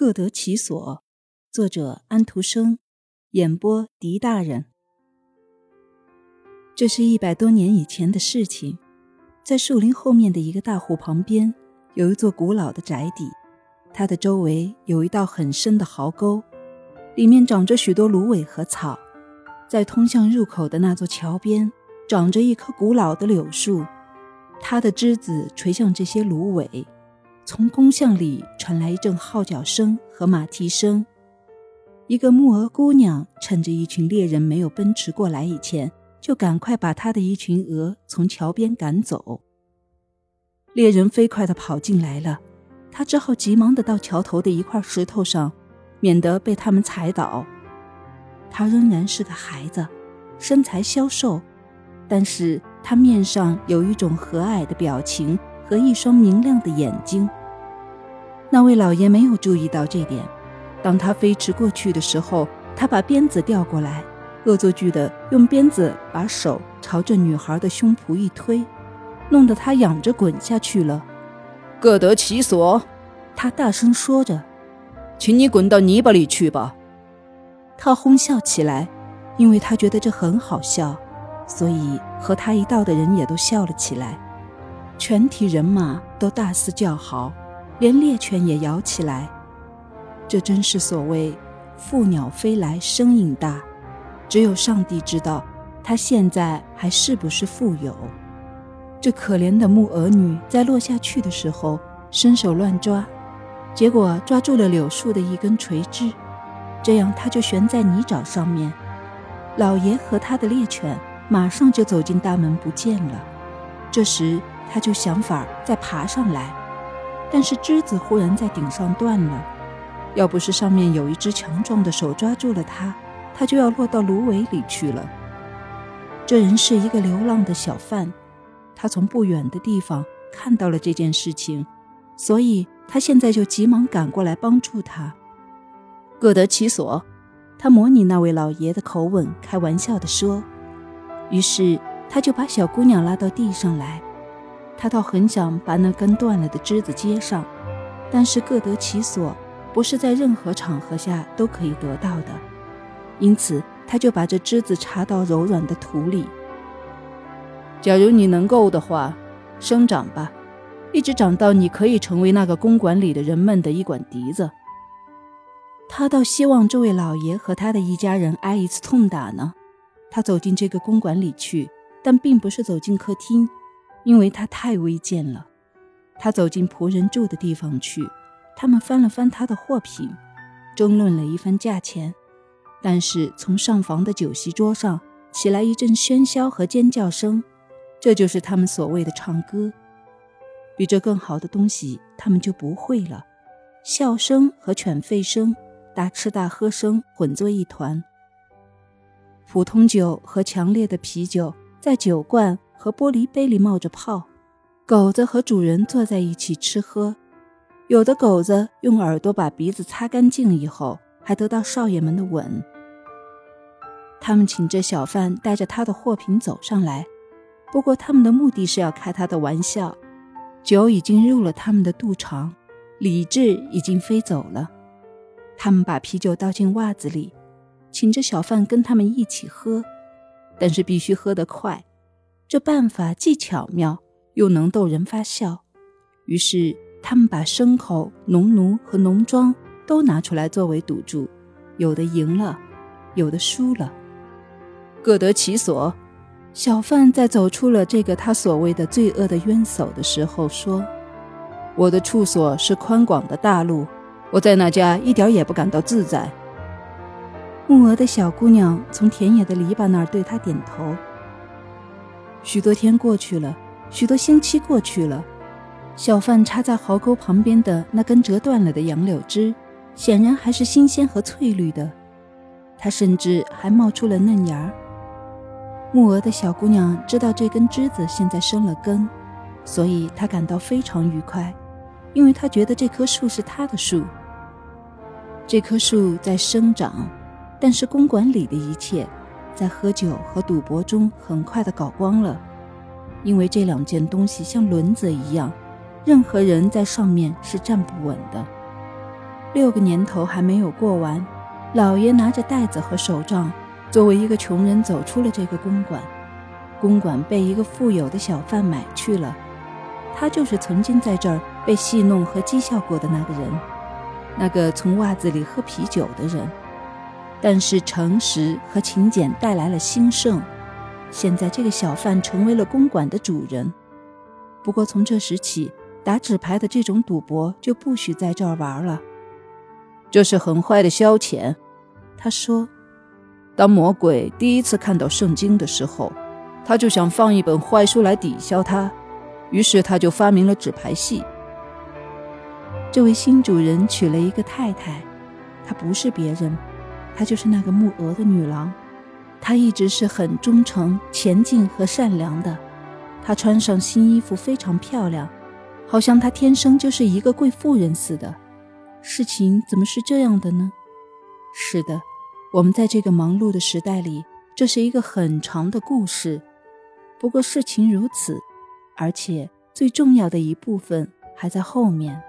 各得其所。作者安徒生，演播狄大人。这是一百多年以前的事情，在树林后面的一个大湖旁边，有一座古老的宅邸，它的周围有一道很深的壕沟，里面长着许多芦苇和草。在通向入口的那座桥边，长着一棵古老的柳树，它的枝子垂向这些芦苇。从宫巷里传来一阵号角声和马蹄声。一个木鹅姑娘趁着一群猎人没有奔驰过来以前，就赶快把她的一群鹅从桥边赶走。猎人飞快地跑进来了，她只好急忙地到桥头的一块石头上，免得被他们踩倒。她仍然是个孩子，身材消瘦，但是她面上有一种和蔼的表情。和一双明亮的眼睛。那位老爷没有注意到这点。当他飞驰过去的时候，他把鞭子调过来，恶作剧的用鞭子把手朝着女孩的胸脯一推，弄得她仰着滚下去了。各得其所，他大声说着：“请你滚到泥巴里去吧。”他哄笑起来，因为他觉得这很好笑，所以和他一道的人也都笑了起来。全体人马都大肆叫好，连猎犬也摇起来。这真是所谓“富鸟飞来声音大”，只有上帝知道他现在还是不是富有。这可怜的木鹅女在落下去的时候伸手乱抓，结果抓住了柳树的一根垂枝，这样她就悬在泥沼上面。老爷和他的猎犬马上就走进大门不见了。这时。他就想法再爬上来，但是枝子忽然在顶上断了。要不是上面有一只强壮的手抓住了它，它就要落到芦苇里去了。这人是一个流浪的小贩，他从不远的地方看到了这件事情，所以他现在就急忙赶过来帮助他。各得其所，他模拟那位老爷的口吻，开玩笑地说。于是他就把小姑娘拉到地上来。他倒很想把那根断了的枝子接上，但是各得其所，不是在任何场合下都可以得到的。因此，他就把这枝子插到柔软的土里。假如你能够的话，生长吧，一直长到你可以成为那个公馆里的人们的一管笛子。他倒希望这位老爷和他的一家人挨一次痛打呢。他走进这个公馆里去，但并不是走进客厅。因为他太危贱了，他走进仆人住的地方去，他们翻了翻他的货品，争论了一番价钱，但是从上房的酒席桌上起来一阵喧嚣和尖叫声，这就是他们所谓的唱歌。比这更好的东西，他们就不会了。笑声和犬吠声、大吃大喝声混作一团，普通酒和强烈的啤酒在酒罐。和玻璃杯里冒着泡，狗子和主人坐在一起吃喝，有的狗子用耳朵把鼻子擦干净以后，还得到少爷们的吻。他们请这小贩带着他的货品走上来，不过他们的目的是要开他的玩笑。酒已经入了他们的肚肠，理智已经飞走了。他们把啤酒倒进袜子里，请这小贩跟他们一起喝，但是必须喝得快。这办法既巧妙，又能逗人发笑。于是他们把牲口、农奴和农庄都拿出来作为赌注，有的赢了，有的输了，各得其所。小贩在走出了这个他所谓的罪恶的冤首的时候说：“我的处所是宽广的大路，我在那家一点也不感到自在。”木鹅的小姑娘从田野的篱笆那儿对他点头。许多天过去了，许多星期过去了，小贩插在壕沟旁边的那根折断了的杨柳枝，显然还是新鲜和翠绿的，它甚至还冒出了嫩芽儿。木鹅的小姑娘知道这根枝子现在生了根，所以她感到非常愉快，因为她觉得这棵树是她的树。这棵树在生长，但是公馆里的一切。在喝酒和赌博中很快的搞光了，因为这两件东西像轮子一样，任何人在上面是站不稳的。六个年头还没有过完，老爷拿着袋子和手杖，作为一个穷人走出了这个公馆。公馆被一个富有的小贩买去了，他就是曾经在这儿被戏弄和讥笑过的那个人，那个从袜子里喝啤酒的人。但是诚实和勤俭带来了兴盛，现在这个小贩成为了公馆的主人。不过从这时起，打纸牌的这种赌博就不许在这儿玩了。这是很坏的消遣，他说。当魔鬼第一次看到圣经的时候，他就想放一本坏书来抵消它，于是他就发明了纸牌戏。这位新主人娶了一个太太，她不是别人。她就是那个木鹅的女郎，她一直是很忠诚、前进和善良的。她穿上新衣服非常漂亮，好像她天生就是一个贵妇人似的。事情怎么是这样的呢？是的，我们在这个忙碌的时代里，这是一个很长的故事。不过事情如此，而且最重要的一部分还在后面。